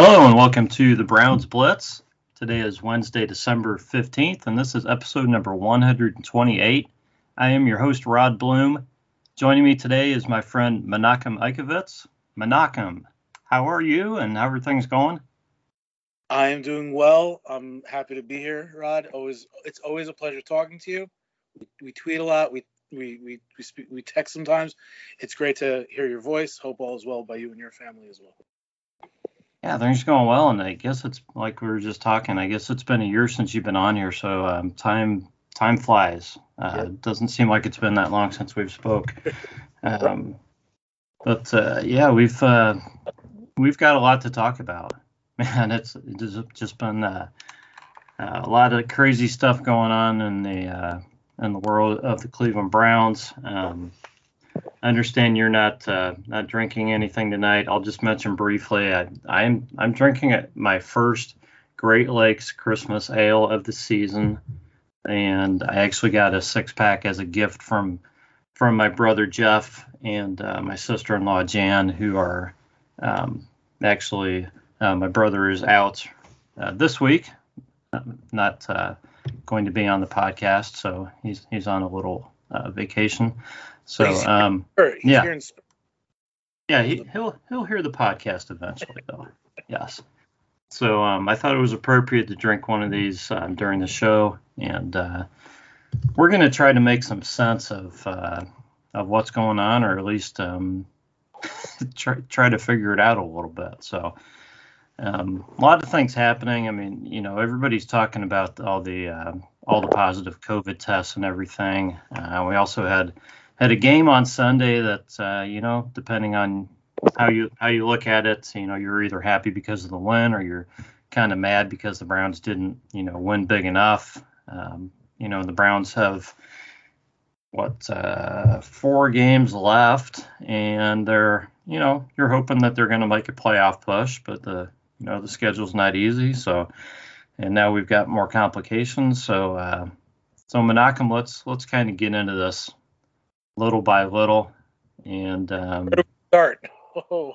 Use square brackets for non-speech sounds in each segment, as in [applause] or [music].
Hello and welcome to the Browns Blitz. Today is Wednesday, December 15th, and this is episode number 128. I am your host, Rod Bloom. Joining me today is my friend Menachem Ickovitz. Menachem, how are you and how are things going? I am doing well. I'm happy to be here, Rod. Always, it's always a pleasure talking to you. We, we tweet a lot. We we we we, speak, we text sometimes. It's great to hear your voice. Hope all is well by you and your family as well. Yeah, things going well, and I guess it's like we were just talking. I guess it's been a year since you've been on here, so um, time time flies. Uh, yeah. It doesn't seem like it's been that long since we've spoke. [laughs] Um, but uh, yeah, we've uh, we've got a lot to talk about. [laughs] Man, it's, it's just been uh, a lot of crazy stuff going on in the uh, in the world of the Cleveland Browns. Um, I understand you're not uh, not drinking anything tonight. I'll just mention briefly. I, I'm I'm drinking my first Great Lakes Christmas Ale of the season, and I actually got a six pack as a gift from from my brother Jeff and uh, my sister-in-law Jan, who are um, actually uh, my brother is out uh, this week, not uh, going to be on the podcast, so he's he's on a little uh, vacation. So um, yeah, yeah, he, he'll he'll hear the podcast eventually, though. yes. So um, I thought it was appropriate to drink one of these uh, during the show, and uh, we're going to try to make some sense of uh, of what's going on, or at least um, [laughs] try try to figure it out a little bit. So um, a lot of things happening. I mean, you know, everybody's talking about all the uh, all the positive COVID tests and everything. Uh, we also had had a game on Sunday that uh, you know, depending on how you how you look at it, you know, you're either happy because of the win or you're kind of mad because the Browns didn't, you know, win big enough. Um, you know, the Browns have what uh, four games left, and they're, you know, you're hoping that they're going to make a playoff push, but the, you know, the schedule's not easy. So, and now we've got more complications. So, uh, so Menachem, let's let's kind of get into this little by little. And um, start. [laughs] Oh.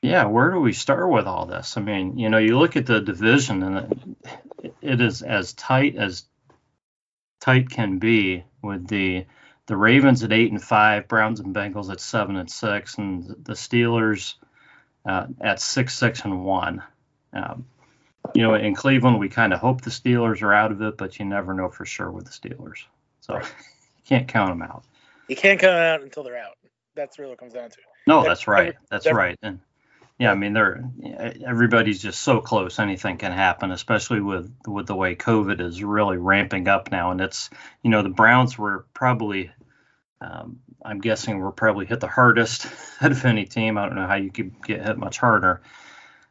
Yeah, where do we start with all this? I mean, you know, you look at the division and it, it is as tight as tight can be with the the Ravens at eight and five, Browns and Bengals at seven and six, and the Steelers uh, at six six and one. Um, you know, in Cleveland, we kind of hope the Steelers are out of it, but you never know for sure with the Steelers. So [laughs] you can't count them out. You can't come out until they're out. That's really what it comes down to. No, that's right. That's right. And yeah, I mean, they're everybody's just so close. Anything can happen, especially with with the way COVID is really ramping up now. And it's you know the Browns were probably, um, I'm guessing, were probably hit the hardest [laughs] out of any team. I don't know how you could get hit much harder.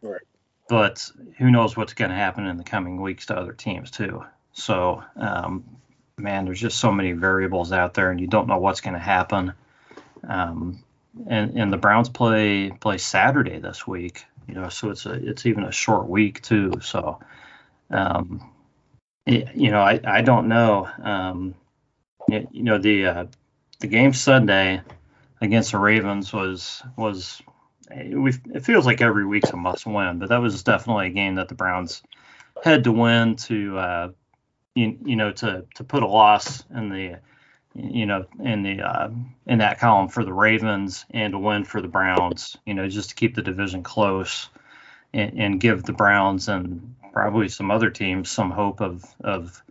Right. But who knows what's going to happen in the coming weeks to other teams too. So um, man, there's just so many variables out there, and you don't know what's going to happen. Um, and and the Browns play play Saturday this week, you know, so it's a it's even a short week too. So, um, it, you know, I I don't know. Um, it, you know the uh, the game Sunday against the Ravens was was we it feels like every week's a must win, but that was definitely a game that the Browns had to win to uh, you, you know to to put a loss in the you know in the uh, in that column for the Ravens and a win for the Browns you know just to keep the division close and, and give the Browns and probably some other teams some hope of of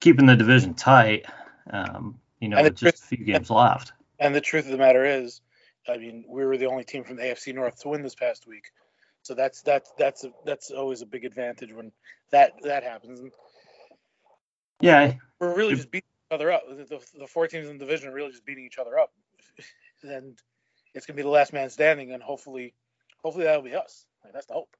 keeping the division tight um, you know with just truth, a few games left. And the truth of the matter is I mean we were the only team from the AFC North to win this past week. So that's that's that's that's always a big advantage when that that happens yeah, we're really just beating each other up. The, the, four teams in the division are really just beating each other up, [laughs] and it's gonna be the last man standing, and hopefully, hopefully that'll be us. Like, that's the hope.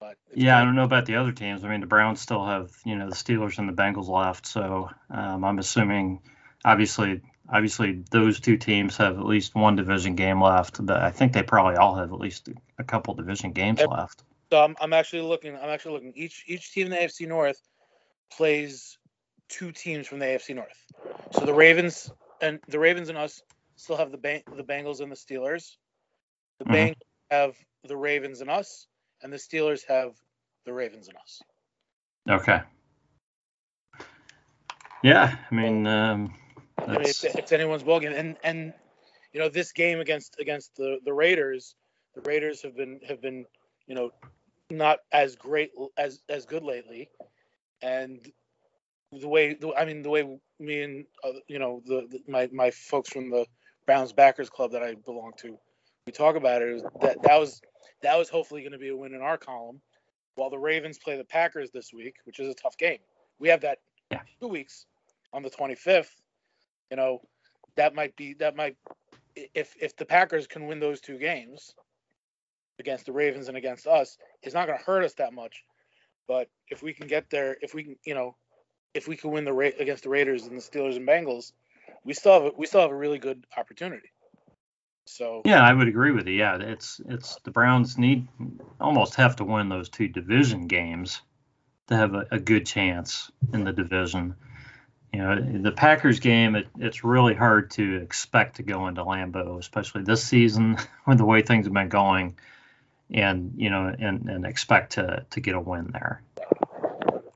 But yeah, I don't know about the other teams. I mean, the Browns still have you know the Steelers and the Bengals left, so um, I'm assuming, obviously, obviously those two teams have at least one division game left. But I think they probably all have at least a couple division games left. So I'm, I'm actually looking. I'm actually looking. Each each team in the AFC North plays two teams from the AFC North. So the Ravens and the Ravens and us still have the Bang- the Bengals and the Steelers. The mm-hmm. Bengals have the Ravens and us, and the Steelers have the Ravens and us. Okay. Yeah, I mean, um, I mean, it's, it's anyone's ball game, and and you know this game against against the the Raiders, the Raiders have been have been you know not as great as as good lately, and the way the, I mean the way me and uh, you know the, the, my my folks from the Browns backers club that I belong to, we talk about it is that that was that was hopefully going to be a win in our column, while the Ravens play the Packers this week, which is a tough game. We have that yeah. two weeks on the 25th. You know, that might be that might if if the Packers can win those two games against the Ravens and against us, it's not going to hurt us that much. But if we can get there, if we can, you know, if we can win the Ra- against the Raiders and the Steelers and Bengals, we still have a, we still have a really good opportunity. So yeah, I would agree with you. Yeah, it's it's the Browns need almost have to win those two division games to have a, a good chance in the division. You know, the Packers game, it, it's really hard to expect to go into Lambeau, especially this season [laughs] with the way things have been going, and you know, and, and expect to to get a win there.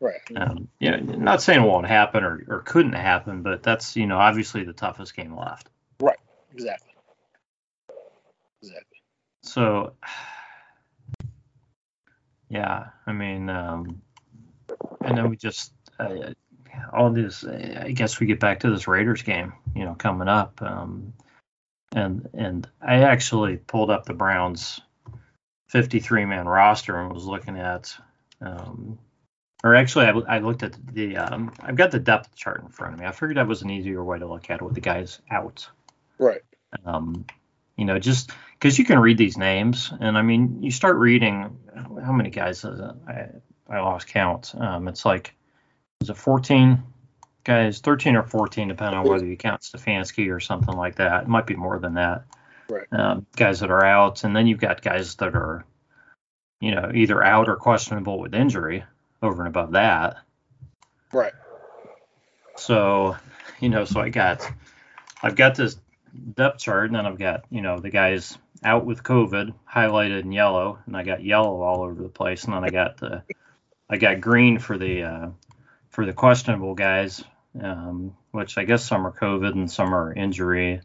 Right. Um, know, not saying it won't happen or, or couldn't happen, but that's you know obviously the toughest game left. Right. Exactly. Exactly. So, [sighs] yeah, I mean, um, and then we just uh, all this. I guess we get back to this Raiders game, you know, coming up. Um, and and I actually pulled up the Browns 53 man roster and was looking at. Um, or actually, I, I looked at the. Um, I've got the depth chart in front of me. I figured that was an easier way to look at it with the guys out. Right. Um, you know, just because you can read these names, and I mean, you start reading how many guys I I lost count. Um, it's like is it 14 guys, 13 or 14, depending on whether you count Stefanski or something like that. It might be more than that. Right. Um, guys that are out, and then you've got guys that are, you know, either out or questionable with injury over and above that. Right. So, you know, so I got, I've got this depth chart, and then I've got, you know, the guys out with COVID highlighted in yellow, and I got yellow all over the place, and then I got the, I got green for the, uh, for the questionable guys, um, which I guess some are COVID and some are injury.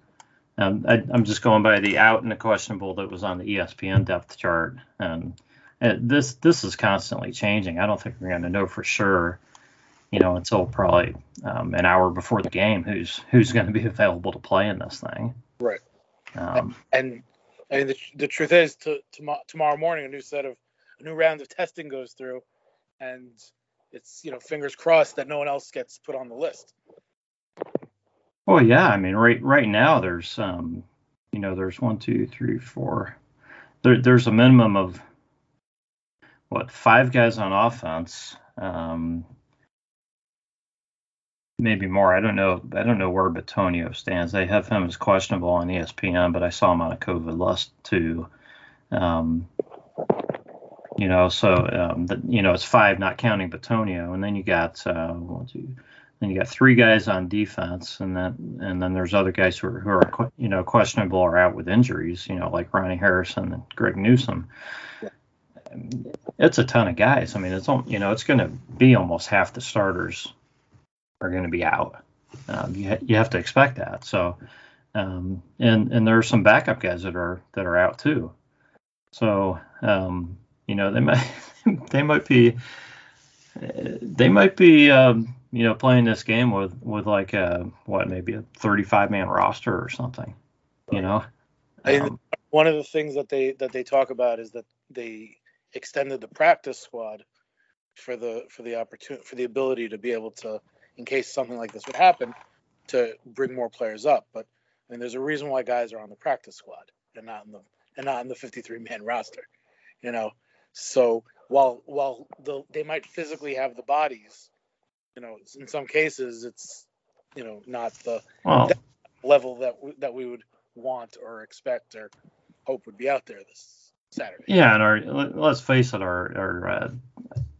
Um, I, am just going by the out and the questionable that was on the ESPN depth chart, and, and this this is constantly changing. I don't think we're going to know for sure, you know, until probably um, an hour before the game who's who's going to be [laughs] available to play in this thing. Right. Um, and I mean, the, the truth is, to, to, tomorrow morning, a new set of a new round of testing goes through, and it's you know fingers crossed that no one else gets put on the list. Well, yeah, I mean, right right now there's um, you know, there's one, two, three, four. There, there's a minimum of what five guys on offense. Um, maybe more. I don't know. I don't know where Bitonio stands. They have him as questionable on ESPN, but I saw him on a COVID list too. Um, you know, so um, the, you know it's five, not counting Bitonio, and then you got uh, one, two, then you got three guys on defense, and then and then there's other guys who are, who are you know questionable or out with injuries, you know, like Ronnie Harrison and Greg Newsome. Yeah. It's a ton of guys. I mean, it's you know it's going to be almost half the starters are going to be out. Um, you ha- you have to expect that. So, um, and and there are some backup guys that are that are out too. So, um, you know, they might [laughs] they might be they might be um, you know playing this game with with like a what maybe a 35 man roster or something. You know. Um, one of the things that they that they talk about is that they extended the practice squad for the for the opportunity for the ability to be able to in case something like this would happen to bring more players up. But I mean there's a reason why guys are on the practice squad and not in the and not in the 53 man roster you know? So while while the, they might physically have the bodies, you know, in some cases it's you know not the level that w- that we would want or expect or hope would be out there. This Saturday. Yeah, and our let's face it, our our uh,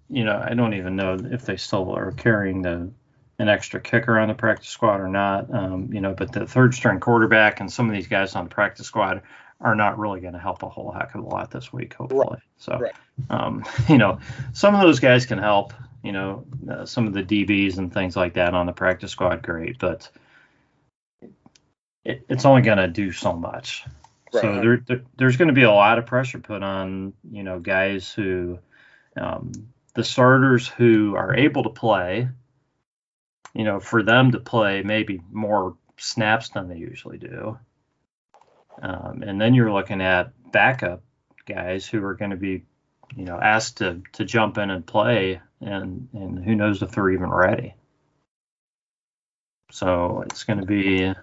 you know I don't even know if they still are carrying the an extra kicker on the practice squad or not. Um, you know, but the third string quarterback and some of these guys on the practice squad are not really going to help a whole heck of a lot this week, hopefully. Right. So, right. Um, [laughs] you know, some of those guys can help. You know, uh, some of the DBs and things like that on the practice squad, great, but it, it's only going to do so much. Right. So there, there, there's going to be a lot of pressure put on, you know, guys who, um, the starters who are able to play, you know, for them to play maybe more snaps than they usually do. Um, and then you're looking at backup guys who are going to be, you know, asked to to jump in and play, and and who knows if they're even ready. So it's going to be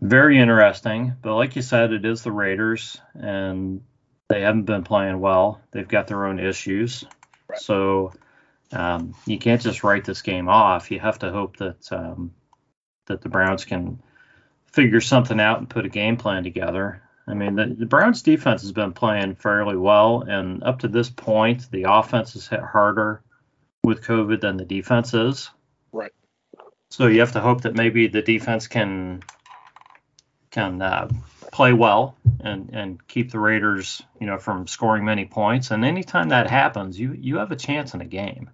very interesting. But like you said, it is the Raiders, and they haven't been playing well. They've got their own issues. Right. So um, you can't just write this game off. You have to hope that um, that the Browns can figure something out and put a game plan together. I mean, the, the, Browns defense has been playing fairly well, and up to this point, the offense has hit harder with COVID than the defense is. Right. So you have to hope that maybe the defense can can uh, play well and and keep the Raiders, you know, from scoring many points. And anytime that happens, you you have a chance in a game.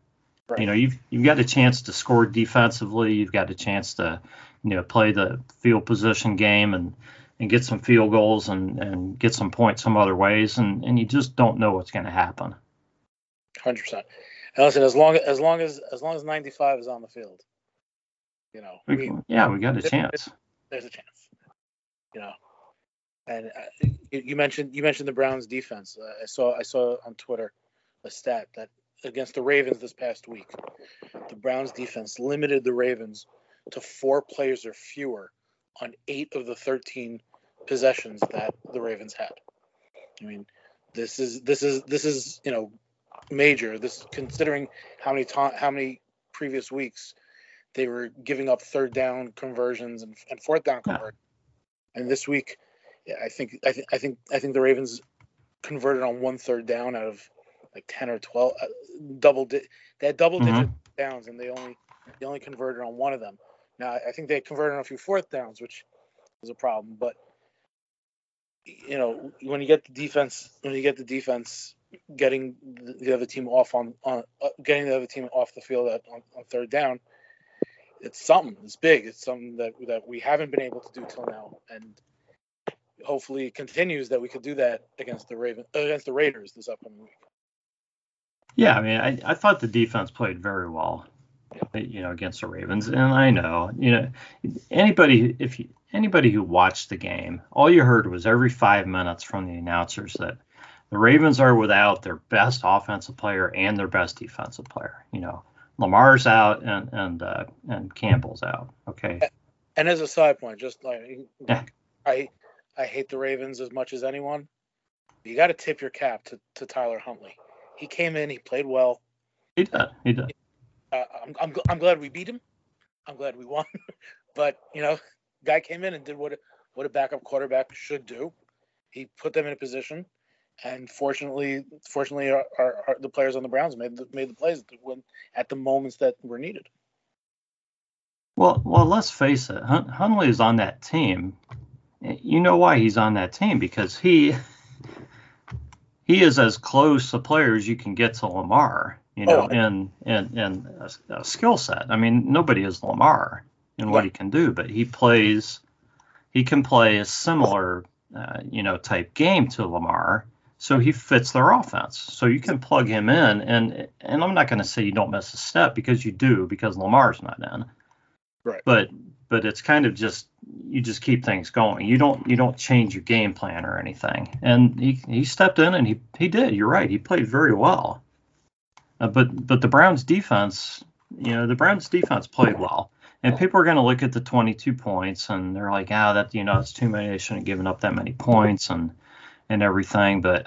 Right. You know, you've you've got a chance to score defensively. You've got a chance to, you know, play the field position game and and get some field goals and and get some points some other ways. And and you just don't know what's going to happen. Hundred percent. And listen, as long as long as as long as 95 is on the field, you know, we, yeah, we got a chance. There's a chance. You know, and uh, you mentioned you mentioned the Browns defense. Uh, I saw I saw on Twitter a stat that against the Ravens this past week, the Browns defense limited the Ravens to four players or fewer on eight of the 13 possessions that the Ravens had. I mean, this is this is this is you know major. This considering how many ta- how many previous weeks they were giving up third down conversions and, and fourth down conversions, and this week, yeah, I think I think I think I think the Ravens converted on one third down out of like 10 or 12 uh, double di- they had double digit mm-hmm. downs and they only they only converted on one of them now i think they converted on a few fourth downs which was a problem but you know when you get the defense when you get the defense getting the other team off on on uh, getting the other team off the field at, on, on third down it's something it's big it's something that that we haven't been able to do till now and hopefully it continues that we could do that against the Raven against the Raiders this upcoming week. Yeah, I mean, I, I thought the defense played very well, you know, against the Ravens. And I know, you know, anybody if you, anybody who watched the game, all you heard was every five minutes from the announcers that the Ravens are without their best offensive player and their best defensive player. You know, Lamar's out and and uh, and Campbell's out. Okay. And as a side point, just like yeah. I I hate the Ravens as much as anyone. You got to tip your cap to, to Tyler Huntley. He came in. He played well. He did. He did. Uh, I'm, I'm I'm glad we beat him. I'm glad we won. [laughs] but you know, guy came in and did what what a backup quarterback should do. He put them in a position, and fortunately, fortunately, our, our, the players on the Browns made the, made the plays when at the moments that were needed. Well, well, let's face it. Hun- Huntley is on that team. You know why he's on that team because he [laughs] he is as close a player as you can get to Lamar, you know, oh. in in in a, a skill set. I mean, nobody is Lamar in what he can do, but he plays, he can play a similar, uh, you know, type game to Lamar. So he fits their offense. So you can plug him in, and and I'm not going to say you don't miss a step because you do because Lamar's not in. Right. But but it's kind of just you just keep things going. You don't you don't change your game plan or anything. And he he stepped in and he he did. You're right. He played very well. Uh, but but the Browns defense, you know, the Browns defense played well. And people are going to look at the 22 points and they're like, ah, that you know, it's too many. They shouldn't have given up that many points and and everything. But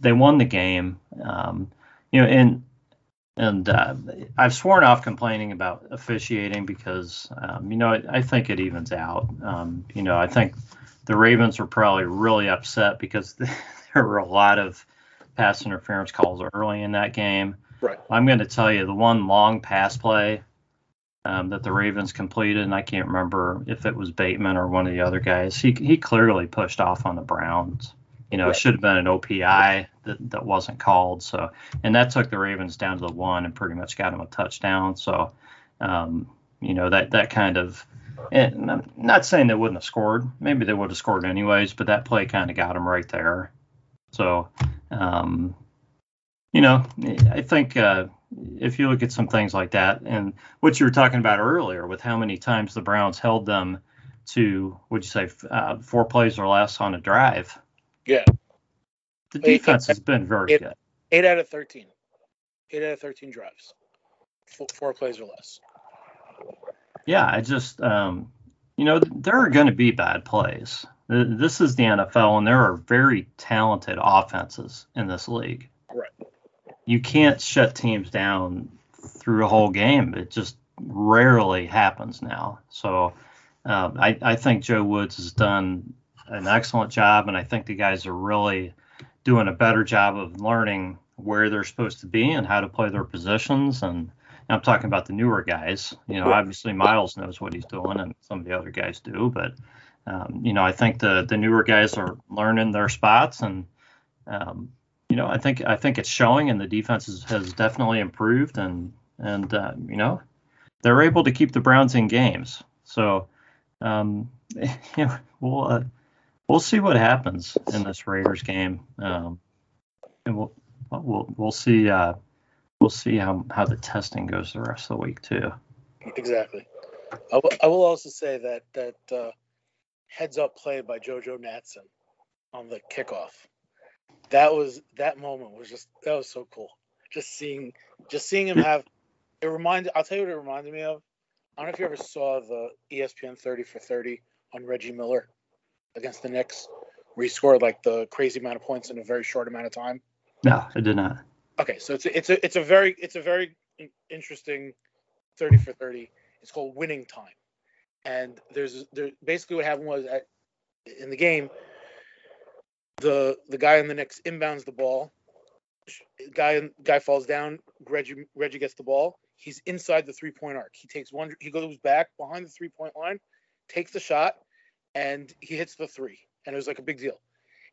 they won the game. Um, you know, and and uh, I've sworn off complaining about officiating because, um, you know, I, I, think it evens out. Um, you know, I think the Ravens were probably really upset because [laughs] there were a lot of pass interference calls early in that game. Right. I'm going to tell you the one long pass play um, that the Ravens completed, and I can't remember if it was Bateman or one of the other guys. He he clearly pushed off on the Browns. You know, right. it should have been an OPI that, that wasn't called. So, and that took the Ravens down to the one and pretty much got them a touchdown. So, um, you know, that that kind of, and I'm not saying they wouldn't have scored. Maybe they would have scored anyways, but that play kind of got them right there. So, um, you know, I think uh, if you look at some things like that and what you were talking about earlier with how many times the Browns held them to, would you say, uh, four plays or less on a drive yeah. The defense eight, has been very eight, good. Eight out of 13. Eight out of 13 drives. Four, four plays or less. Yeah, I just, um, you know, there are going to be bad plays. This is the NFL, and there are very talented offenses in this league. Right. You can't shut teams down through a whole game. It just rarely happens now. So uh, I, I think Joe Woods has done an excellent job, and I think the guys are really doing a better job of learning where they're supposed to be and how to play their positions. And I'm talking about the newer guys. You know, obviously Myles knows what he's doing, and some of the other guys do. But um, you know, I think the the newer guys are learning their spots, and um, you know, I think I think it's showing, and the defense has, has definitely improved, and and uh, you know, they're able to keep the Browns in games. So, um, [laughs] you know, we'll. Uh, we'll see what happens in this Raiders game, um, and we'll we'll we'll see uh, we'll see how how the testing goes the rest of the week too. Exactly. I, w- I will also say that that uh, heads up play by JoJo Natson on the kickoff. That was that moment was just that was so cool. Just seeing just seeing him have it reminded I'll tell you what it reminded me of. I don't know if you ever saw the ESPN 30 for 30 on Reggie Miller against the Knicks, where he scored like the crazy amount of points in a very short amount of time? No, I did not. Okay, so it's a, it's a it's a very it's a very interesting thirty for thirty. It's called winning time, and there's there basically what happened was at, in the game, the the guy on the next inbounds the ball. Guy guy falls down. Reggie Reggie gets the ball. He's inside the three point arc. He takes one. He goes back behind the three point line, takes the shot, and he hits the three, and it was like a big deal.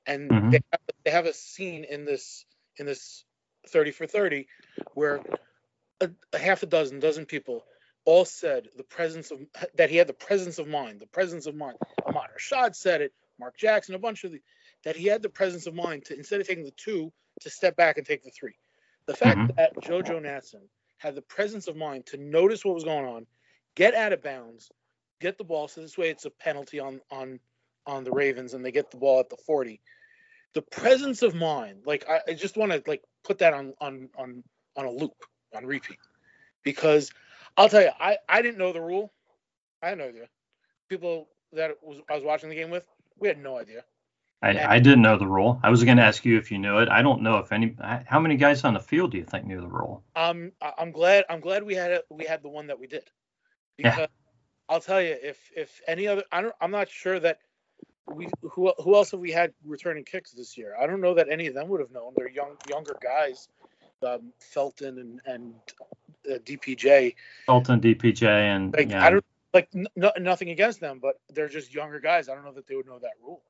And mm-hmm. they, have, they have a scene in this in this 30 for 30 where a, a, half a dozen dozen people all said the presence of that he had the presence of mind, the presence of mind. Ahmad Rashad said it, Mark Jackson, a bunch of the that he had the presence of mind to instead of taking the two to step back and take the three. The fact mm-hmm. that JoJo Natson had the presence of mind to notice what was going on, get out of bounds, get the ball. So this way, it's a penalty on on on the Ravens, and they get the ball at the 40. The presence of mind, like I, I just want to like put that on on on on a loop on repeat, because I'll tell you, I I didn't know the rule. I had no idea. People that was I was watching the game with, we had no idea. I, I didn't know the rule. I was going to ask you if you knew it. I don't know if any. How many guys on the field do you think knew the rule? Um, I'm glad. I'm glad we had it. We had the one that we did. Because yeah. I'll tell you if if any other I don't I'm not sure that we who who else have we had returning kicks this year? I don't know that any of them would have known. They're young younger guys, um, Felton and and uh, DPJ. Felton, DPJ, and like yeah. I don't like n- nothing against them, but they're just younger guys. I don't know that they would know that rule.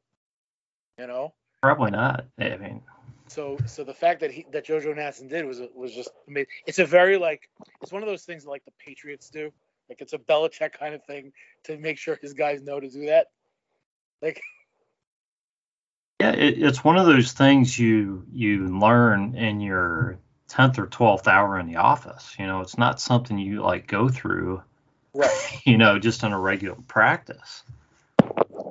You know? Probably not. I mean. So so the fact that he that JoJo Natson did was was just amazing. It's a very like it's one of those things like the Patriots do like it's a Belichick kind of thing to make sure his guys know to do that. Like [laughs] yeah, it, it's one of those things you you learn in your tenth or twelfth hour in the office. You know, it's not something you like go through, right? [laughs] You know, just on a regular practice,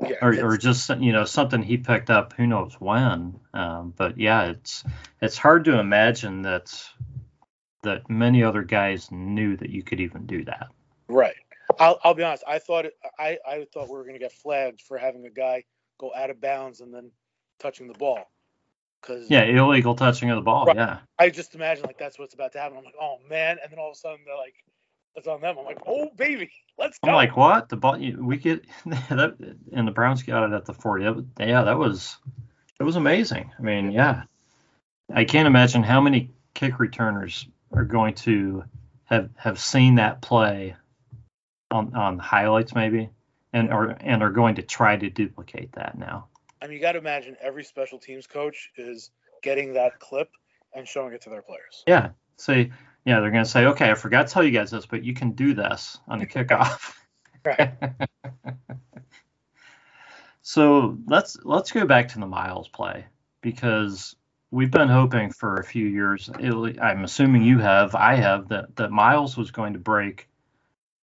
yeah, or or just you know something he picked up who knows when. Um, but yeah, it's it's hard to imagine that that many other guys knew that you could even do that. Right. I'll, I'll be honest. I thought it, I I thought we were gonna get flagged for having a guy go out of bounds and then touching the ball. Cause yeah, illegal touching of the ball. Right. Yeah. I just imagine like that's what's about to happen. I'm like, oh man, and then all of a sudden they're like, it's on them. I'm like, oh baby, let's go. I'm like, what? The ball? We get [laughs] that, and the Browns got it at the 40. yeah, that was it was amazing. I mean, yeah, I can't imagine how many kick returners are going to have have seen that play on on highlights maybe, and are and are going to try to duplicate that now. I mean, you got to imagine every special teams coach is getting that clip and showing it to their players. Yeah. Say, yeah, they're going to say, okay, I forgot to tell you guys this, but you can do this on the kickoff. right. [laughs] so let's let's go back to the Myles play because we've been hoping for a few years. It, I'm assuming you have, I have, that that Myles was going to break.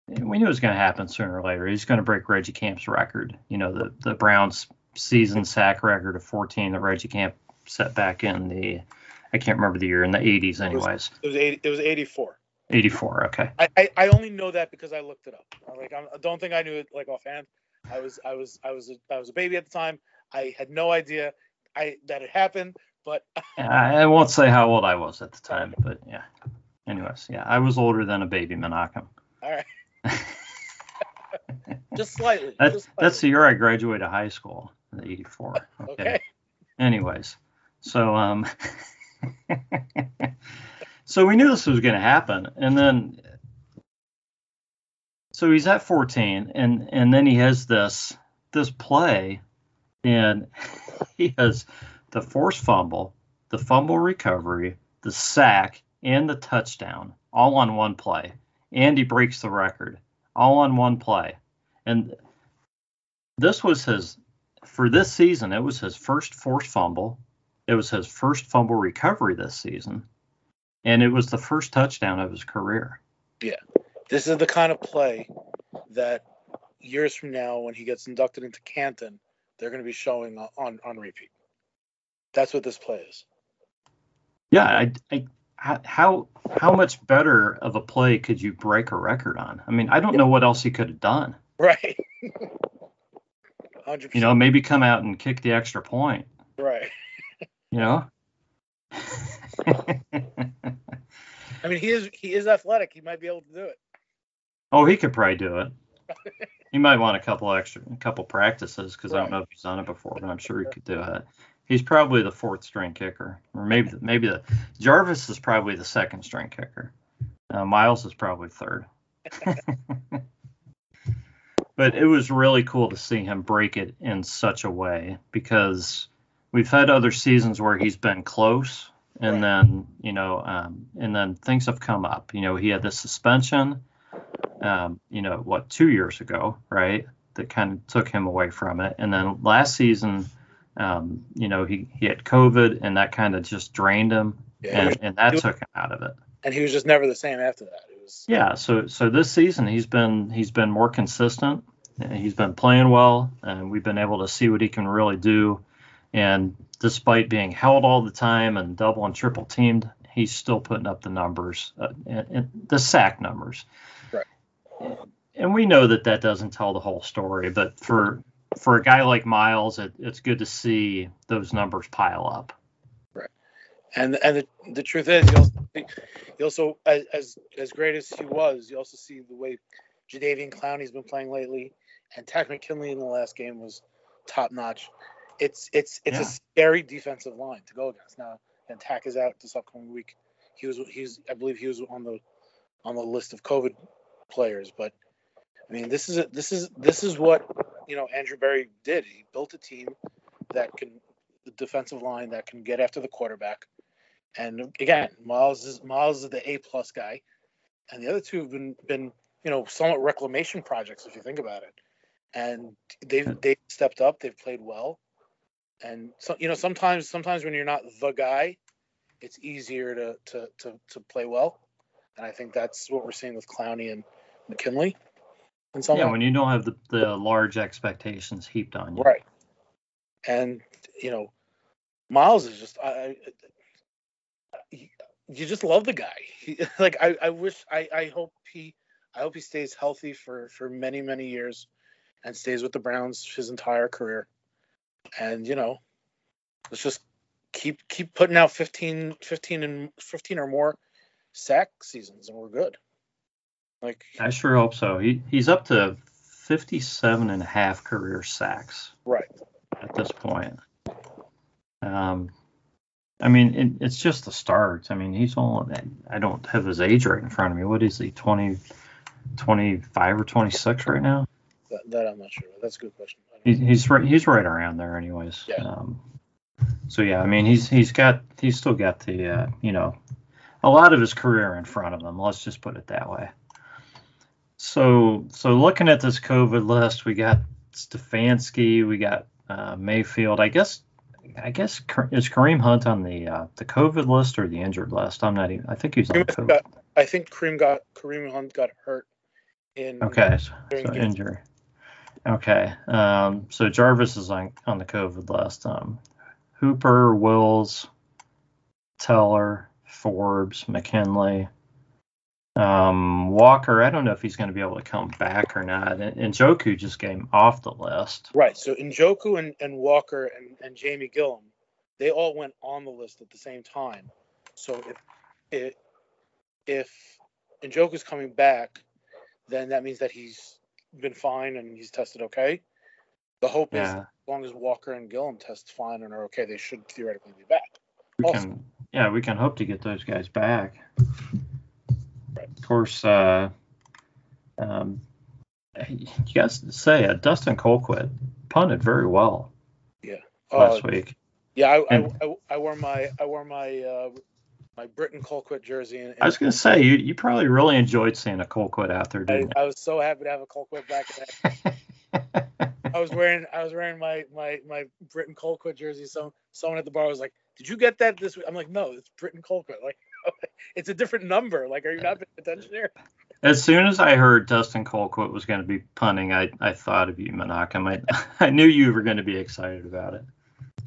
We knew it was going to happen sooner or later. He's going to break Reggie Camp's record. You know, the the Browns season sack record of 14 that Reggie Camp set back in the I can't remember the year in the 80s, anyways. It was, it was 80, It was 84. 84. Okay. I, I, I only know that because I looked it up. Like I don't think I knew it like offhand. I was I was I was a, I was a baby at the time. I had no idea I that it happened. But [laughs] I won't say how old I was at the time, but yeah. Anyways, yeah, I was older than a baby Menachem. All right. [laughs] just slightly. That's just slightly. that's the year I graduated high school, in the 84. Okay. okay. Anyways, so um [laughs] [laughs] so we knew this was going to happen and then so he's at 14 and and then he has this this play and [laughs] he has the forced fumble the fumble recovery the sack and the touchdown all on one play. And he breaks the record all on one play. And this was his for this season it was his first forced fumble it was his first fumble recovery this season, and it was the first touchdown of his career. Yeah, this is the kind of play that years from now, when he gets inducted into Canton, they're going to be showing on on repeat. That's what this play is. Yeah, I, I how how much better of a play could you break a record on? I mean, I don't know what else he could have done. [laughs] Right. [laughs] 100%. You know, maybe come out and kick the extra point. Right. You know. I mean, he is he is athletic. He might be able to do it. Oh, he could probably do it. [laughs] he might want a couple extra, a couple practices because right. I don't know if he's done it before, but I'm sure he could do it. He's probably the fourth string kicker, or maybe maybe the Jarvis is probably the second string kicker. Uh, Myles is probably third. [laughs] but it was really cool to see him break it in such a way because we've had other seasons where he's been close and then you know um, and then things have come up. You know he had the suspension um, you know what two years ago right that kind of took him away from it. And then last season um, you know he, he had covid and that kind of just drained him yeah, and, was, and that was, took him out of it. And he was just never the same after that. Was yeah so so this season he's been he's been more consistent. He's been playing well and we've been able to see what he can really do and despite being held all the time and double and triple teamed, he's still putting up the numbers, uh, and, and the sack numbers. Right. And we know that that doesn't tell the whole story, but for for a guy like Myles, it, it's good to see those numbers pile up. Right. And and the, the truth is, you also, you also as, as as great as he was, you also see the way Jadeveon Clowney's been playing lately, and Takk McKinley in the last game was top notch it's it's it's yeah. a scary defensive line to go against. Now, and Takk is out this upcoming week. He was he's I believe he was on the on the list of COVID players, but I mean this is a, this is this is what you know Andrew Berry did. He built a team that can the defensive line that can get after the quarterback. And again, Myles is Myles is the A plus guy, and the other two have been been you know somewhat reclamation projects if you think about it. And they've they stepped up. They've played well and so you know sometimes sometimes when you're not the guy it's easier to to to, to play well. And i think that's what we're seeing with clowney and mckinley. And so yeah when you don't have the, the large expectations heaped on you. Right. And you know Myles is just i, I you just love the guy. He, [laughs] like I, I wish I, I hope he i hope he stays healthy for for many many years and stays with the browns his entire career and you know, let's just keep keep putting out 15, 15 and 15 or more sack seasons, and we're good. Like I sure hope so. He he's up to 57 and a half career sacks. Right. At this point. Um, I mean, it, it's just the start. I mean, he's only, I don't have his age right in front of me. What is he, 20, 25 or 26 right now. That, that I'm not sure. That's a good question. He, he's right. He's right around there, anyways. Yeah. Um, so yeah, I mean, he's he's got he's still got the uh, you know a lot of his career in front of him. Let's just put it that way. So so looking at this COVID list, we got Stefanski, we got uh, Mayfield. I guess I guess is Kareem Hunt on the uh, the COVID list or the injured list? I'm not even. I think he's on Kareem COVID. got, I think Kareem got Kareem Hunt got hurt in Okay, so, so injury. Okay, um, so Jarvis is on on the COVID list. Um, Hooper, Wills, Teller, Forbes, McKinley, um, Walker. I don't know if he's going to be able to come back or not. And, and Njoku just came off the list. Right. So Njoku and, and Walker and, and Jamie Gillan, they all went on the list at the same time. So if if if Njoku's coming back, then that means that he's been fine and he's tested okay. The hope is Yeah, as long as Walker and Gillan test fine and are okay, they should theoretically be back. we Awesome. can. Yeah, we can hope to get those guys back. Right. Of course, uh, um, you guys say uh, Dustin Colquitt punted very well Yeah. last week. yeah, I, I, And- I, I wore my I wore my uh, my Britton Colquitt jersey and, I was gonna say you, you probably really enjoyed seeing a Colquitt out there, I, didn't I was so happy to have a Colquitt back. I was wearing I was wearing my my my Britton Colquitt jersey. So someone at the bar was like, "Did you get that this week?" I'm like, "No, it's Britton Colquitt. Like, [laughs] it's a different number. Like, are you not paying attention here?" as soon as I heard Dustin Colquitt was going to be punting, I, I thought of you, Menachem. I, [laughs] I knew you were going to be excited about it.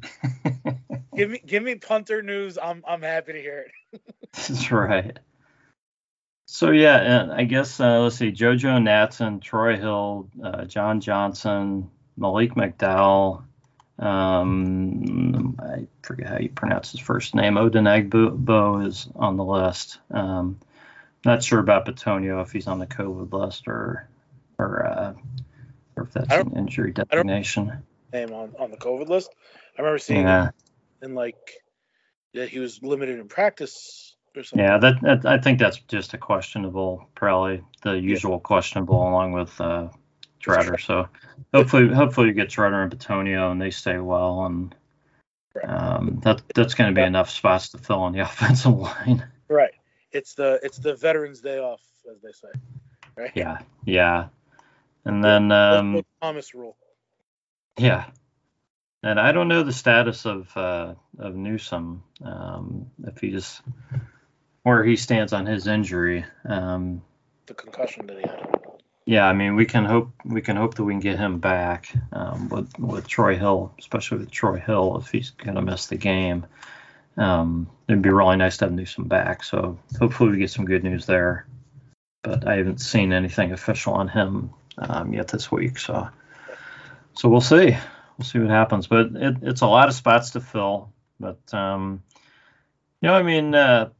[laughs] Give me give me punter news. I'm I'm happy to hear it. [laughs] That's right. So yeah, and I guess uh, let's see: JoJo Natson, Troy Hill, uh, John Johnson, Malik McDowell. Um, I forget how you pronounce his first name. Odenigbo is on the list. Um, not sure about Bitonio if he's on the COVID list or or uh, or if that's an injury designation. Name on on the COVID list. I remember seeing Yeah, and like that he was limited in practice or something. yeah. That, that I think that's just a questionable, probably the usual questionable along with uh, Trotter. So hopefully, hopefully you get Trotter and Bitonio and they stay well, and um, that that's going to be enough spots to fill on the [laughs] offensive line. Right. It's the it's the Veterans Day off, as they say. Right. Yeah, yeah. And then um, Thomas rule. yeah, and I don't know the status of uh, of Newsome um, if he just where he stands on his injury. Um, The concussion that he had. Yeah, I mean, we can hope we can hope that we can get him back um, with with Troy Hill, especially with Troy Hill if he's gonna miss the game. Um, it'd be really nice to have Newsome back. So hopefully we get some good news there. But I haven't seen anything official on him um, yet this week. So so we'll see. We'll see what happens. But it, it's a lot of spots to fill. But um, you know, I mean, uh,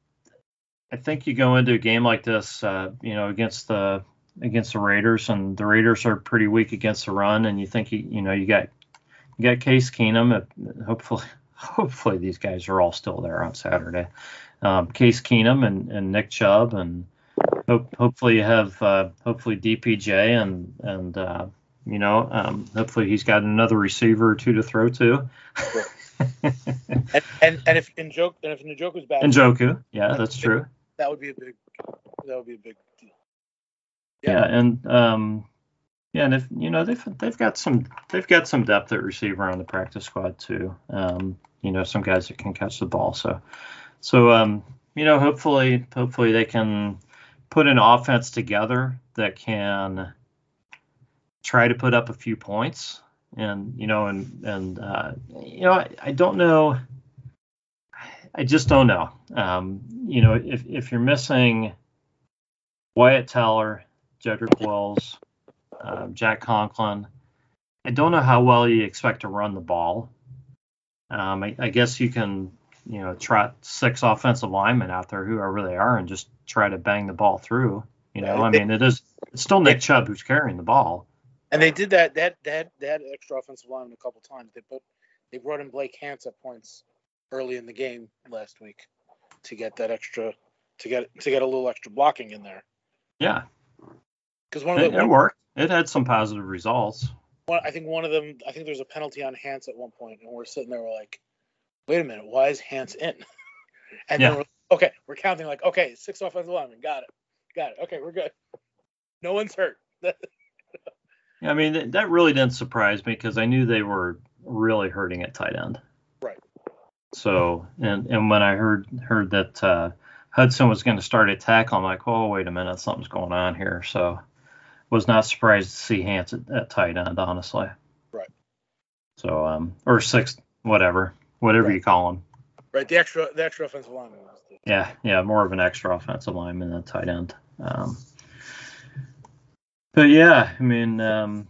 I think you go into a game like this, uh, you know, against the against the Raiders, and the Raiders are pretty weak against the run, and you think you you know you got you got Case Keenum. uh, Hopefully, [laughs] hopefully these guys are all still there on Saturday. Um, Case Keenum and, and Nick Chubb, and hope, hopefully you have uh, hopefully DPJ and and uh, you know um, hopefully he's got another receiver or two to throw to. [laughs] And and, and if Njoku and if Njoku's back, and Njoku, yeah, that's true. that would be a big that would be a big deal. Yeah, and um, yeah, and if you know they've they've got some they've got some depth at receiver on the practice squad too. Um, you know, some guys that can catch the ball. So, so um, you know, hopefully, hopefully they can put an offense together that can try to put up a few points. And you know, and and uh, you know, I, I don't know. I just don't know. Um, you know, if if you're missing Wyatt Teller, Jedrick Wills um, Jack Conklin. I don't know how well you expect to run the ball. Um, I, I guess you can, you know, trot six offensive linemen out there, whoever they are, and just try to bang the ball through. You know, I mean, it is it's still Nick Chubb who's carrying the ball. And they did that. That that that extra offensive lineman a couple times. They put they brought in Blake Hance at points early in the game last week to get that extra to get to get a little extra blocking in there. Yeah, Because one of It, the it worked. It had some positive results. one, I think one of them, I think there's a penalty on Hance at one point, and we're sitting there, we're like, wait a minute, why is Hance in? [laughs] and Yeah. then we're okay, we're counting like, okay, six offensive linemen, got it, got it, okay, we're good. No one's hurt. [laughs] I mean, that, that really didn't surprise me because I knew they were really hurting at tight end. Right. So, and and when I heard heard that uh, Hudson was going to start at tackle, I'm like, oh, wait a minute, something's going on here. So, was not surprised to see Hance at, at tight end, honestly. Right. So, um, or sixth, whatever, whatever Right. you call him. right, the extra, the extra offensive lineman. Yeah, yeah, more of an extra offensive lineman than tight end. Um, but yeah, I mean, um,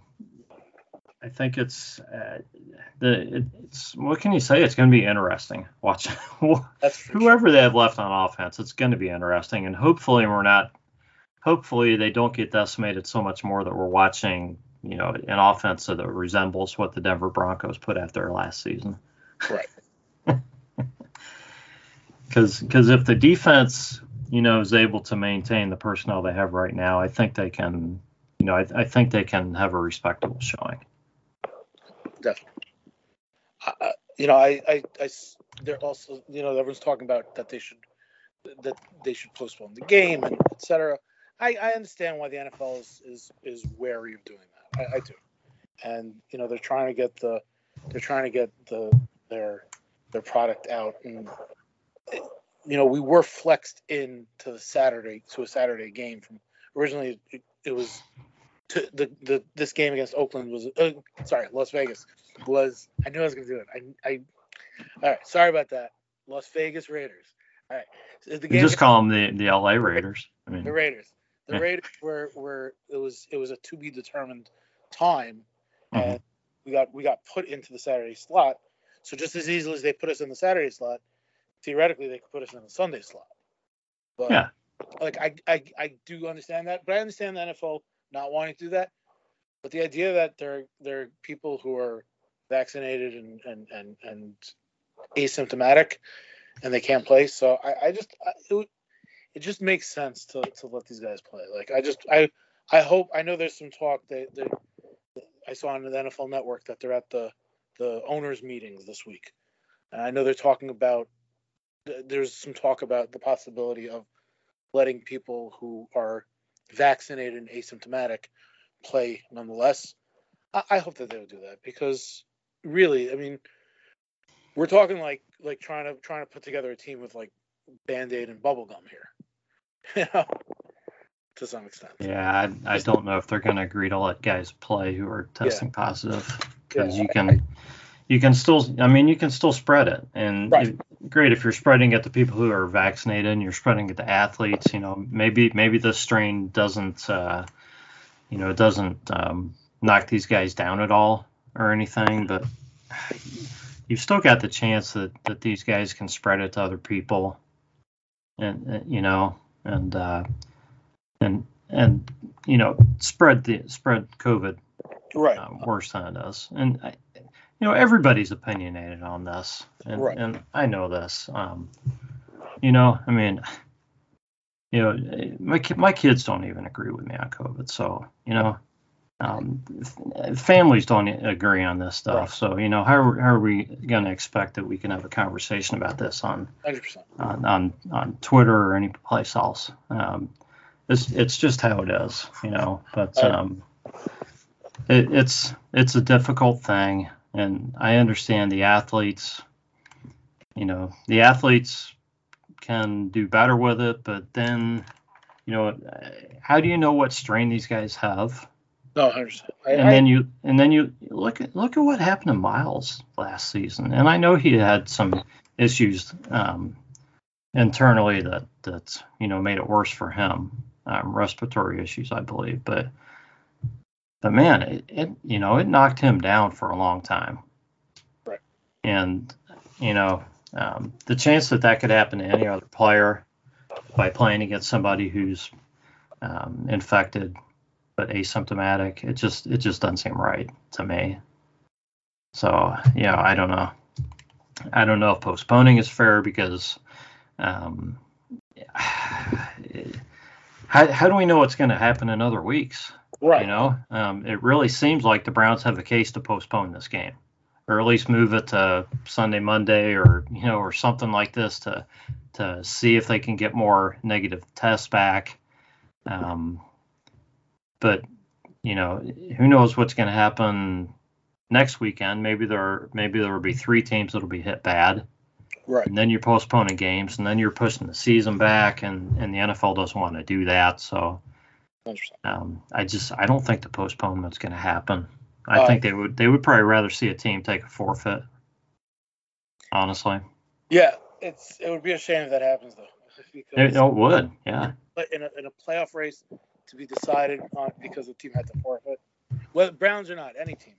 I think it's uh, the it, it's what can you say? It's going to be interesting watching That's [laughs] for sure. whoever they have left on offense. It's going to be interesting, and hopefully we're not. Hopefully they don't get decimated so much more that we're watching, you know, an offense that resembles what the Denver Broncos put out there last season. Right. [laughs] because because if the defense you know is able to maintain the personnel they have right now, I think they can you know I, I think they can have a respectable showing. definitely. I- you know, I, I, I they're also, you know, everyone's talking about that they should, that they should postpone the game and et cetera. I, I understand why the NFL is, is, is wary of doing that. I, I do. And, you know, they're trying to get the, they're trying to get the, their, their product out. And, you know, we were flexed in to the Saturday, to a Saturday game from originally it, it was to the, the, this game against Oakland was, uh, sorry, Las Vegas was I knew I was gonna do it. I, I all right. Sorry about that. Las Vegas Raiders. All right. So the game just call them the the LA Raiders. I mean the Raiders. The Yeah. Raiders were were it was it was a to be determined time, Mhm. and we got we got put into the Saturday slot. So just as easily as they put us in the Saturday slot, theoretically they could put us in the Sunday slot. But Yeah. Like I, I I do understand that, but I understand the NFL not wanting to do that. But the idea that there there are people who are vaccinated and and and, and asymptomatic and they can't play, so I, I just I, it, it just makes sense to, to let these guys play. Like I just I I hope I know there's some talk that, that I saw on the NFL Network that they're at the the owners meetings this week, and I know they're talking about there's some talk about the possibility of letting people who are vaccinated and asymptomatic play nonetheless. I, I hope that they'll do that because really, I mean, we're talking like like trying to trying to put together a team with like band aid and bubble gum here, [laughs] you know, to some extent. yeah, I, I don't know if they're going to agree to let guys play who are testing positive because Yeah, you can you can still I mean you can still spread it and Right. it- great if you're spreading it to people who are vaccinated and you're spreading it to athletes you know maybe maybe the strain doesn't uh, you know it doesn't um, knock these guys down at all or anything but you've still got the chance that that these guys can spread it to other people and, and you know and uh, and and you know spread the spread covid Right. uh, worse than it does, And I, you know, everybody's opinionated on this, and, Right. and I know this. Um, you know, I mean, you know, my my kids don't even agree with me on COVID, so you know, um, families don't agree on this stuff. Right. So you know, how, are- how are we going to expect that we can have a conversation about this on Hundred percent. on on, on Twitter or any place else. Um, it's it's just how it is, you know. But um, it, it's it's a difficult thing, and I understand the athletes. You know, the athletes can do better with it, but then, you know, how do you know what strain these guys have? No, hundred percent. and then you and then you look at look at what happened to Myles last season. And I know he had some issues um, internally that that you know made it worse for him, um, respiratory issues, I believe. But but man, it, it you know it knocked him down for a long time. Right. And you know um, the chance that that could happen to any other player by playing against somebody who's um, infected but asymptomatic. It just it just doesn't seem right to me. So yeah, I don't know. I don't know if postponing is fair because um, [sighs] how, how do we know what's going to happen in other weeks? Right. You know, um, it really seems like the Browns have a case to postpone this game, or at least move it to Sunday, Monday, or you know, or something like this to to see if they can get more negative tests back. Um, but you know, who knows what's going to happen next weekend? Maybe there maybe there will be three teams that'll be hit bad. Right. And then you're postponing games, and then you're pushing the season back, and, and the NFL doesn't want to do that. So um, I just I don't think the postponement's going to happen. I uh, think they would they would probably rather see a team take a forfeit. Honestly. Yeah, it's it would be a shame if that happens though. It, it would, yeah. But in a, in a playoff race to be decided on because the team had to forfeit, whether Browns or not, any team,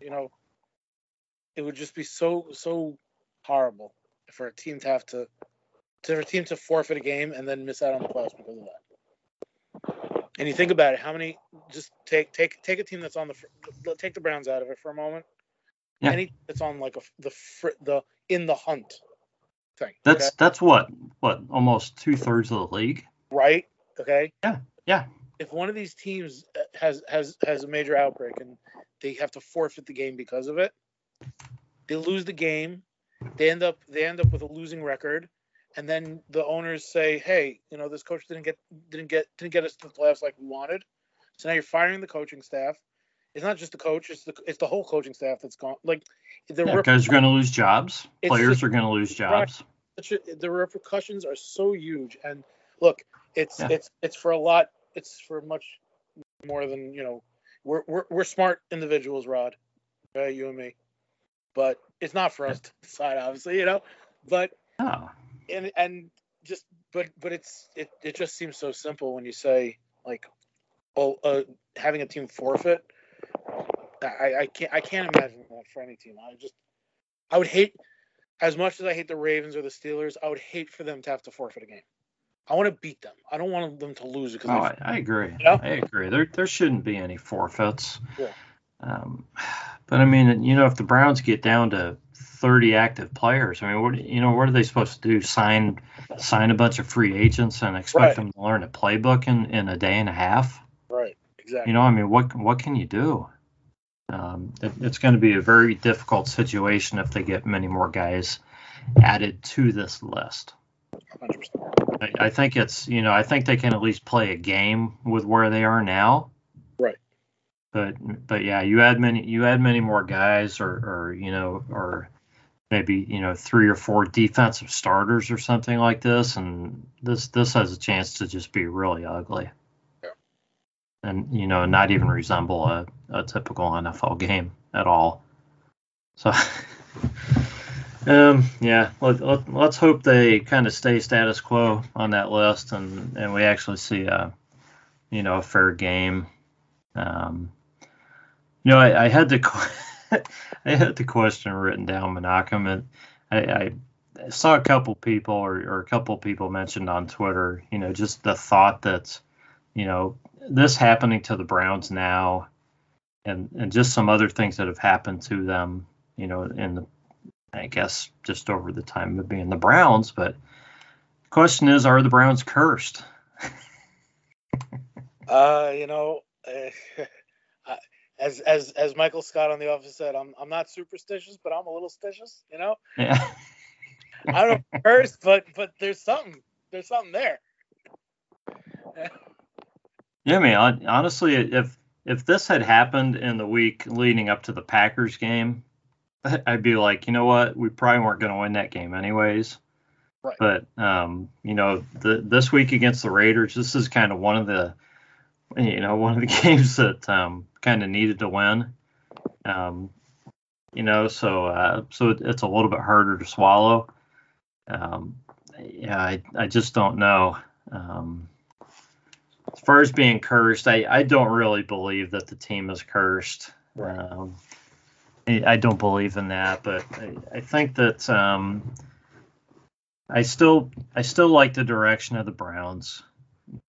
you know, it would just be so so horrible for a team to have to to for a team to forfeit a game and then miss out on the playoffs because of that. And you think about it, how many? Just take take take a team that's on the take the Browns out of it for a moment. Yeah. Any that's on like a the the in the hunt thing. That's okay? that's what what almost two thirds of the league. Right. Okay. Yeah. Yeah. If one of these teams uh, has has has a major outbreak and they have to forfeit the game because of it, they lose the game. They end up they end up with a losing record, and then the owners say, "Hey, you know this coach didn't get didn't get didn't get us to the playoffs like we wanted." So now you're firing the coaching staff. It's not just the coach; it's the it's the whole coaching staff that's gone. Like the yeah, guys are going to lose jobs. Players are going to lose jobs. The repercussions are so huge, and look, it's yeah. it's it's for a lot. It's for much more than you know. We're we're, we're smart individuals, Rod. Right, you and me but it's not for us to decide, obviously, you know. But oh. And and just but but it's it it just seems so simple when you say like, oh, uh, having a team forfeit. I I can't I can't imagine that for any team. I just I would hate as much as I hate the Ravens or the Steelers. I would hate for them to have to forfeit a game. I want to beat them. I don't want them to lose because. Oh, I, I, agree. You know? I agree. There there shouldn't be any forfeits. Yeah. Um, [sighs] but I mean, you know, if the Browns get down to 30 active players, I mean, what you know, what are they supposed to do? Sign sign a bunch of free agents and expect right. them to learn a playbook in, in a day and a half? Right. Exactly. You know, I mean, what what can you do? Um, it, it's going to be a very difficult situation if they get many more guys added to this list. I, I think it's you know I think they can at least play a game with where they are now but but yeah, you add many you add many more guys, or or you know, or maybe you know three or four defensive starters or something like this, and this this has a chance to just be really ugly. Yeah. And you know, not even resemble a, a typical NFL game at all. So. [laughs] Um, yeah, let, let, let's hope they kind of stay status quo on that list, and, and we actually see a, you know, a fair game. Um, you know, I, I had the [laughs] I had the question written down, Menachem, and I, I saw a couple people or, or a couple people mentioned on Twitter, you know, just the thought that, you know, this happening to the Browns now, and and just some other things that have happened to them, you know, in the, I guess just over the time of being the Browns. But the question is, are the Browns cursed? [laughs] uh, you know. Uh, [laughs] as as as Michael Scott on The Office said, I'm I'm not superstitious, but I'm a little stitious, you know. Yeah. [laughs] I don't know first, but but there's something there's something there. [laughs] yeah, man. Honestly, if if this had happened in the week leading up to the Packers game, [laughs] I'd be like, you know what, we probably weren't going to win that game anyways. Right. But um, you know, the this week against the Raiders, this is kind of one of the you know, one of the games that um, kind of needed to win. Um, you know, so uh, so it's a little bit harder to swallow. Um, yeah, I, I just don't know. Um, as far as being cursed, I, I don't really believe that the team is cursed. Um, I, I, don't believe in that, but I, I think that um, I still I still like the direction of the Browns.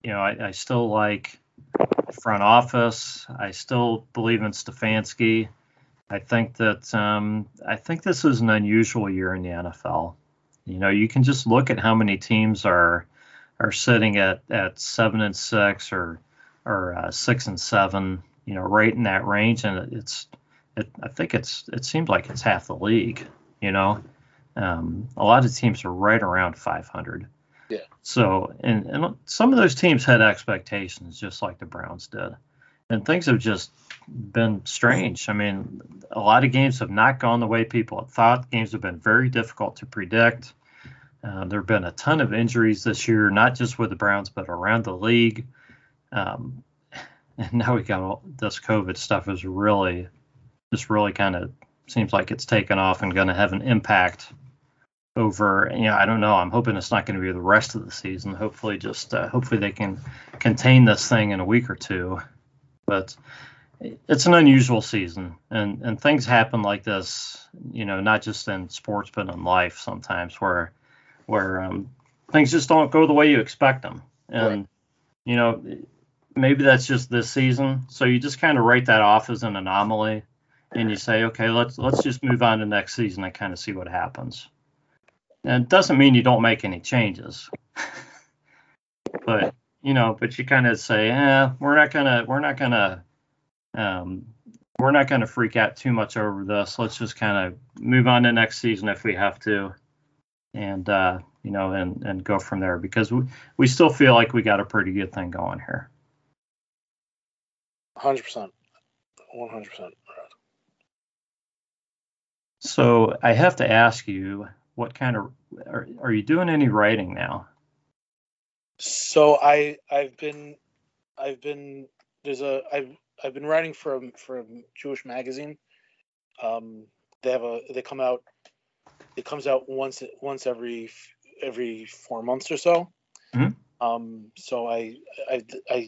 You know, I, I still like front office. I still believe in Stefanski. I think that um, I think this is an unusual year in the NFL. You know, you can just look at how many teams are are sitting at at seven and six or or uh, six and seven, you know, right in that range, and it's it, I think it's it seems like it's half the league, you know. Um, a lot of teams are right around 500. Yeah. So, and, and some of those teams had expectations, just like the Browns did. And things have just been strange. I mean, a lot of games have not gone the way people had thought. Games have been very difficult to predict. Uh, there have been a ton of injuries this year, not just with the Browns, but around the league. Um, [laughs] and now we got all this COVID stuff is really, just really kind of seems like it's taken off and going to have an impact over you know i don't know. I'm hoping it's not going to be the rest of the season. Hopefully just uh, hopefully they can contain this thing in a week or two. But it's an unusual season and and things happen like this you know not just in sports but in life sometimes where where um, things just don't go the way you expect them. And right. you know maybe that's just this season. So you just kind of write that off as an anomaly and you say okay let's let's just move on to next season and kind of see what happens and it doesn't mean you don't make any changes. [laughs] but you know, but you kind of say, eh, we're not gonna, we're not gonna, um, we're not gonna freak out too much over this. Let's just kind of move on to next season if we have to, and uh, you know, and and go from there because we we still feel like we got a pretty good thing going here. Hundred percent, one hundred percent. So I have to ask you, what kind of are, are you doing any writing now? So I I've been I've been there's a I've I've been writing from from Jewish magazine. Um, they have a they come out it comes out once once every every four months or so. Mm-hmm. Um, so I I I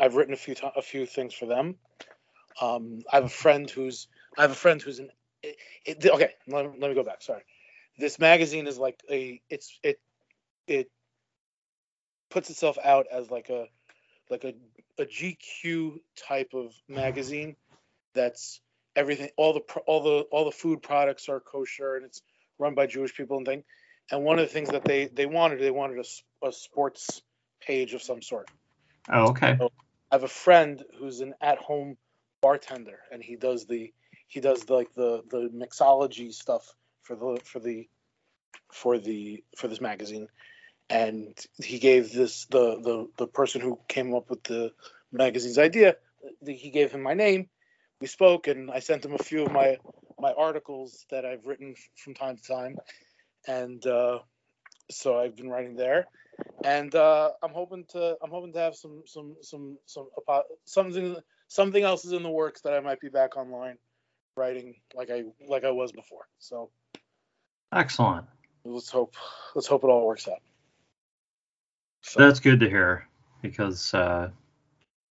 I've written a few a few things for them. Um, I have a friend who's I have a friend who's an it, it, okay. Let, let me go back. Sorry this magazine is like a it's it it puts itself out as like a like a, a GQ type of mm-hmm. magazine that's everything all the all the all the food products are kosher and it's run by Jewish people and thing. And one of the things that they they wanted they wanted a, a sports page of some sort. Oh, okay. So I have a friend who's an at-home bartender and he does the he does the, like the the mixology stuff for the for the for the for this magazine, and he gave this the the the person who came up with the magazine's idea. He gave him my name. We spoke, and I sent him a few of my my articles that I've written from time to time, and uh, so I've been writing there, and uh, I'm hoping to I'm hoping to have some some some some something something else is in the works that I might be back online writing like I like I was before. So Excellent. Let's hope. Let's hope it all works out. So. That's good to hear because, uh,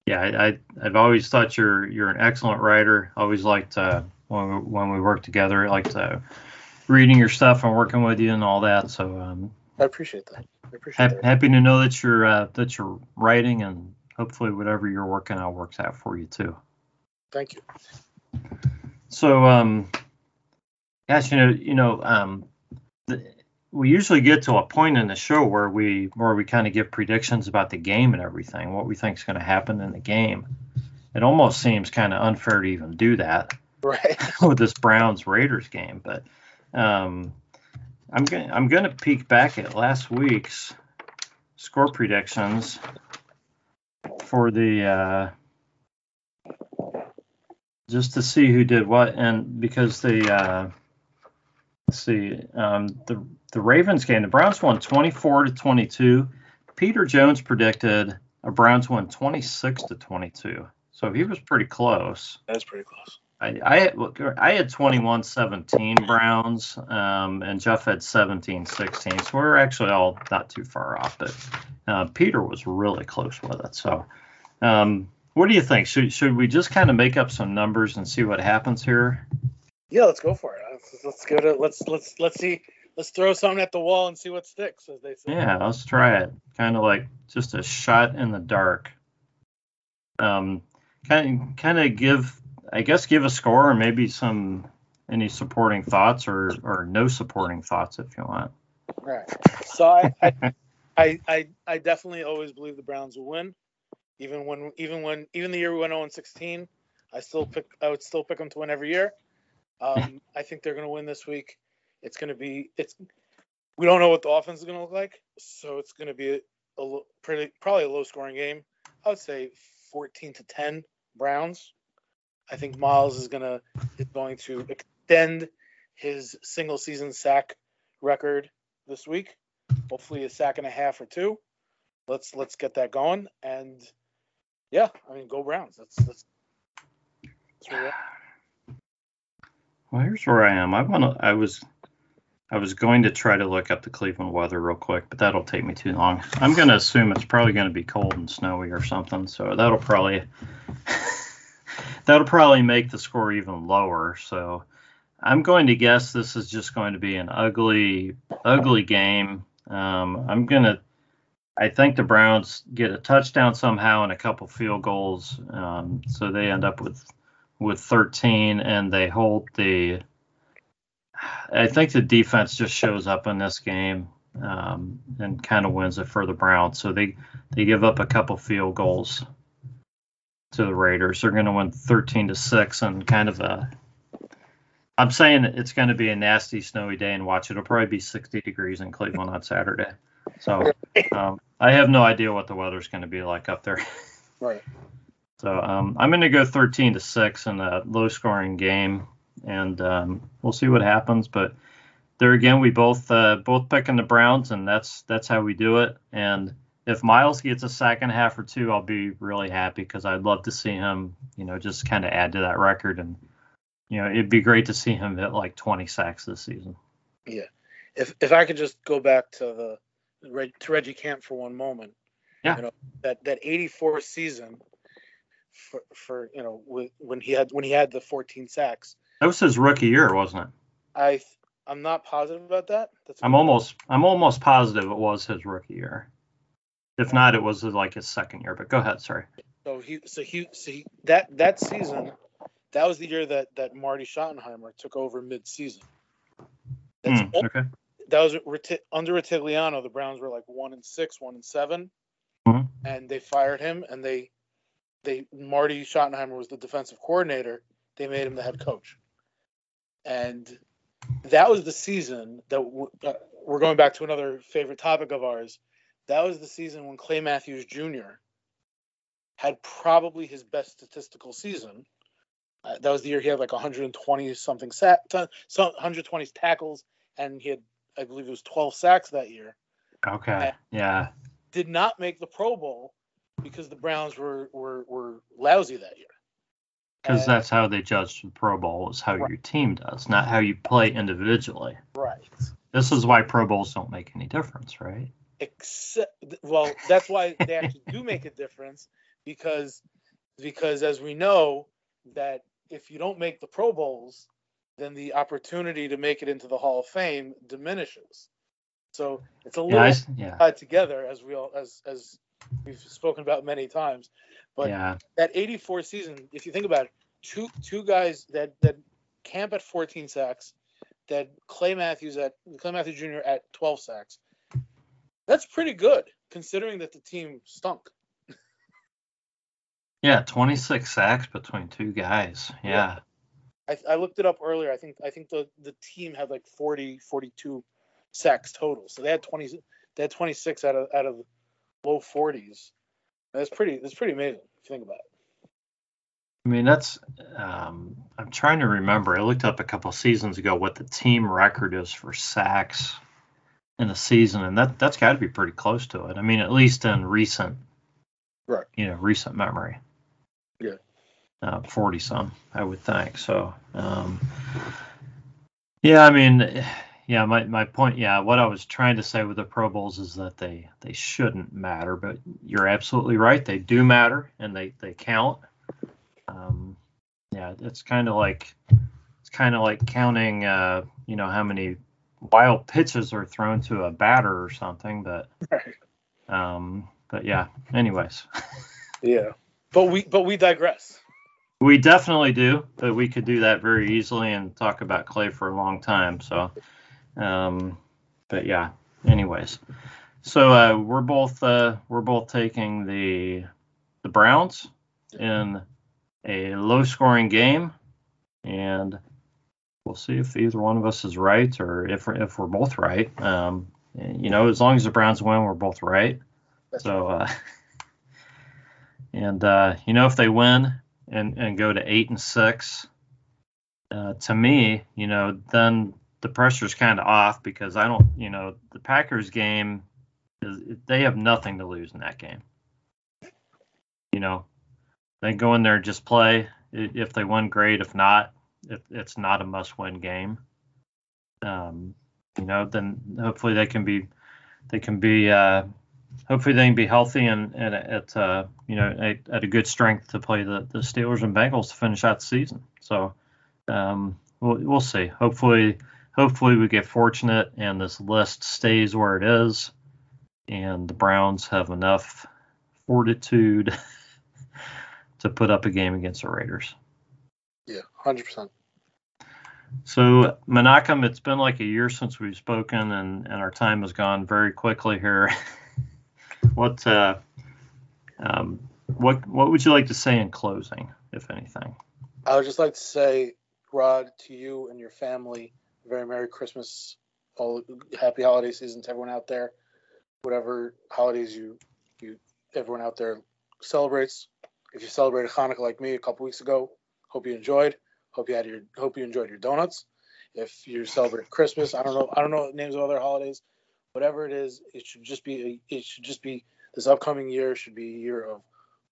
yeah, I, I have always thought you're you're an excellent writer. Always liked uh, when we, when we work together. I liked uh, reading your stuff and working with you and all that. So um, I appreciate that. I appreciate ha- that. Happy to know that you're uh, that you're writing and hopefully whatever you're working on works out for you too. Thank you. So, um, gosh, you know, you know, um, we usually get to a point in the show where we where we kind of give predictions about the game and everything, what we think is going to happen in the game. It almost seems kind of unfair to even do that right. [laughs] with this Browns Raiders game, but um, I'm going I'm going to peek back at last week's score predictions for the uh, just to see who did what, and because the uh, let's see um, the the Ravens game, the Browns won 24 to 22. Peter Jones predicted a Browns win 26 to 22. So he was pretty close. That's pretty close. I, I had, I had 21 17 Browns, um, and Jeff had 17 16. So we are actually all not too far off, but uh, Peter was really close with it. So, um, what do you think? Should, should we just kind of make up some numbers and see what happens here? Yeah, let's go for it. Let's, let's go to let's let's let's see let's throw something at the wall and see what sticks, as they say. Yeah, let's try it. Kind of like just a shot in the dark. Um, kind of, kind of give, I guess, give a score and maybe some any supporting thoughts or or no supporting thoughts if you want. Right. So I, I [laughs] I, I I definitely always believe the Browns will win, even when even when even the year we went 0 16, I still pick I would still pick them to win every year. Um, [laughs] I think they're going to win this week. It's going to be it's we don't know what the offense is going to look like, so it's going to be a, a pretty probably a low scoring game. I would say 14 to 10 Browns. I think Myles is gonna is going to extend his single season sack record this week. Hopefully a sack and a half or two. Let's let's get that going. And yeah, I mean go Browns. That's that's, that's well, here's where I am. I want to. I was I was going to try to look up the Cleveland weather real quick, but that'll take me too long. I'm going to assume it's probably going to be cold and snowy or something, so that'll probably [laughs] that'll probably make the score even lower. So I'm going to guess this is just going to be an ugly, ugly game. Um, I'm gonna. I think the Browns get a touchdown somehow and a couple field goals, um, so they end up with with 13, and they hold the. I think the defense just shows up in this game um, and kind of wins it for the Browns. So they they give up a couple field goals to the Raiders. They're going to win 13 to six and kind of a. I'm saying it's going to be a nasty snowy day and watch. It'll probably be 60 degrees in Cleveland on Saturday. So [laughs] um, I have no idea what the weather's going to be like up there. Right. So um, I'm going to go 13 to six in a low scoring game, and um, we'll see what happens. But there again, we both uh, both picking the Browns, and that's that's how we do it. And if Myles gets a second half or two, I'll be really happy because I'd love to see him, you know, just kind of add to that record. And, you know, it'd be great to see him hit like 20 sacks this season. Yeah. If, if I could just go back to the to Reggie Camp for one moment. Yeah. You know, that, that 84 season for, for, you know, when he had, when he had the 14 sacks. That was his rookie year, wasn't it? I, I'm not positive about that. That's I'm almost, I'm almost positive it was his rookie year. If not, it was like his second year. But go ahead, sorry. So he, so he, so he, that that season, that was the year that that Marty Schottenheimer took over mid-season. Mm, okay. That was under Rutigliano. The Browns were like one and six, one and 7 mm-hmm. and they fired him. And they, they Marty Schottenheimer was the defensive coordinator. They made him the head coach, and that was the season that uh, we're going back to another favorite topic of ours that was the season when Clay Matthews Jr. had probably his best statistical season. Uh, that was the year he had like 120 something sack, 120 tackles, and he had, I believe, it was 12 sacks that year. Okay. And yeah. Did not make the Pro Bowl because the Browns were were, were lousy that year. Because that's how they judge the Pro Bowl is how right. your team does, not how you play individually. Right. This is why Pro Bowls don't make any difference, right? except well that's why they actually do make a difference because because as we know that if you don't make the pro bowls then the opportunity to make it into the hall of fame diminishes so it's a little yeah, I, yeah. tied together as we all as as we've spoken about many times but yeah. that 84 season if you think about it two two guys that that camp at 14 sacks that clay matthews at clay matthews jr at 12 sacks that's pretty good considering that the team stunk. [laughs] yeah, 26 sacks between two guys. Yeah. yeah. I, I, looked it up earlier. I think I think the the team had like 40 42 sacks total. So they had 20 they had 26 out of out of low 40s. That's pretty that's pretty amazing if you think about it. I mean, that's um, I'm trying to remember. I looked up a couple seasons ago what the team record is for sacks in a season, and that that's got to be pretty close to it. I mean, at least in recent, right? You know, recent memory. Yeah. Uh, Forty some, I would think. So, um, yeah, I mean, yeah, my my point, yeah, what I was trying to say with the Pro Bowls is that they they shouldn't matter, but you're absolutely right. They do matter, and they they count. Um, yeah, it's kind of like it's kind of like counting, uh, you know, how many wild pitches are thrown to a batter or something. But um, but yeah. Anyways. yeah, but we but we digress. We definitely do, but we could do that very easily and talk about Clay for a long time. So, um, but yeah. Anyways, So uh, we're both uh, we're both taking the the Browns in a low scoring game, and we'll see if either one of us is right or if we're, if we're both right. Um, you know, as long as the Browns win, we're both right. That's so, uh, [laughs] and uh, you know, if they win and and go to eight and six, uh, to me, you know, then the pressure's kind of off because I don't, you know, the Packers game is they have nothing to lose in that game. You know, they go in there and just play. If they win, great. If not, it's not a must-win game, um, you know, then hopefully they can be they can be uh, hopefully they can be healthy and, and at uh, you know at, at, a good strength to play the, the Steelers and Bengals to finish out the season. So um, we'll, we'll see. Hopefully hopefully we get fortunate and this list stays where it is, and the Browns have enough fortitude [laughs] to put up a game against the Raiders. Yeah, hundred percent. So Menachem, it's been like a year since we've spoken, and and our time has gone very quickly here. [laughs] what uh, um, what what would you like to say in closing, if anything? I would just like to say, Rod, to you and your family, very Merry Christmas, all happy holiday season to everyone out there. Whatever holidays you you everyone out there celebrates. If you celebrated Hanukkah like me a couple weeks ago, hope you enjoyed. Hope you had your hope you enjoyed your donuts. If you celebrate Christmas, I don't know I don't know names of other holidays. Whatever it is, it should just be it should just be this upcoming year should be a year of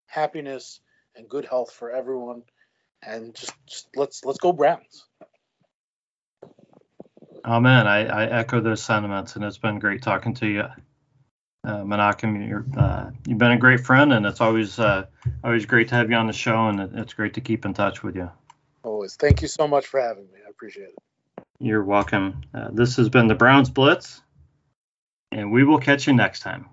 happiness and good health for everyone. And just, just let's let's go Browns. Oh man, I, I echo those sentiments, and it's been great talking to you, uh, Menachem. You're uh, you've been a great friend, and it's always uh, always great to have you on the show, and it's great to keep in touch with you. Always. Thank you so much for having me. I appreciate it. You're welcome. Uh, this has been the Browns Blitz, and we will catch you next time.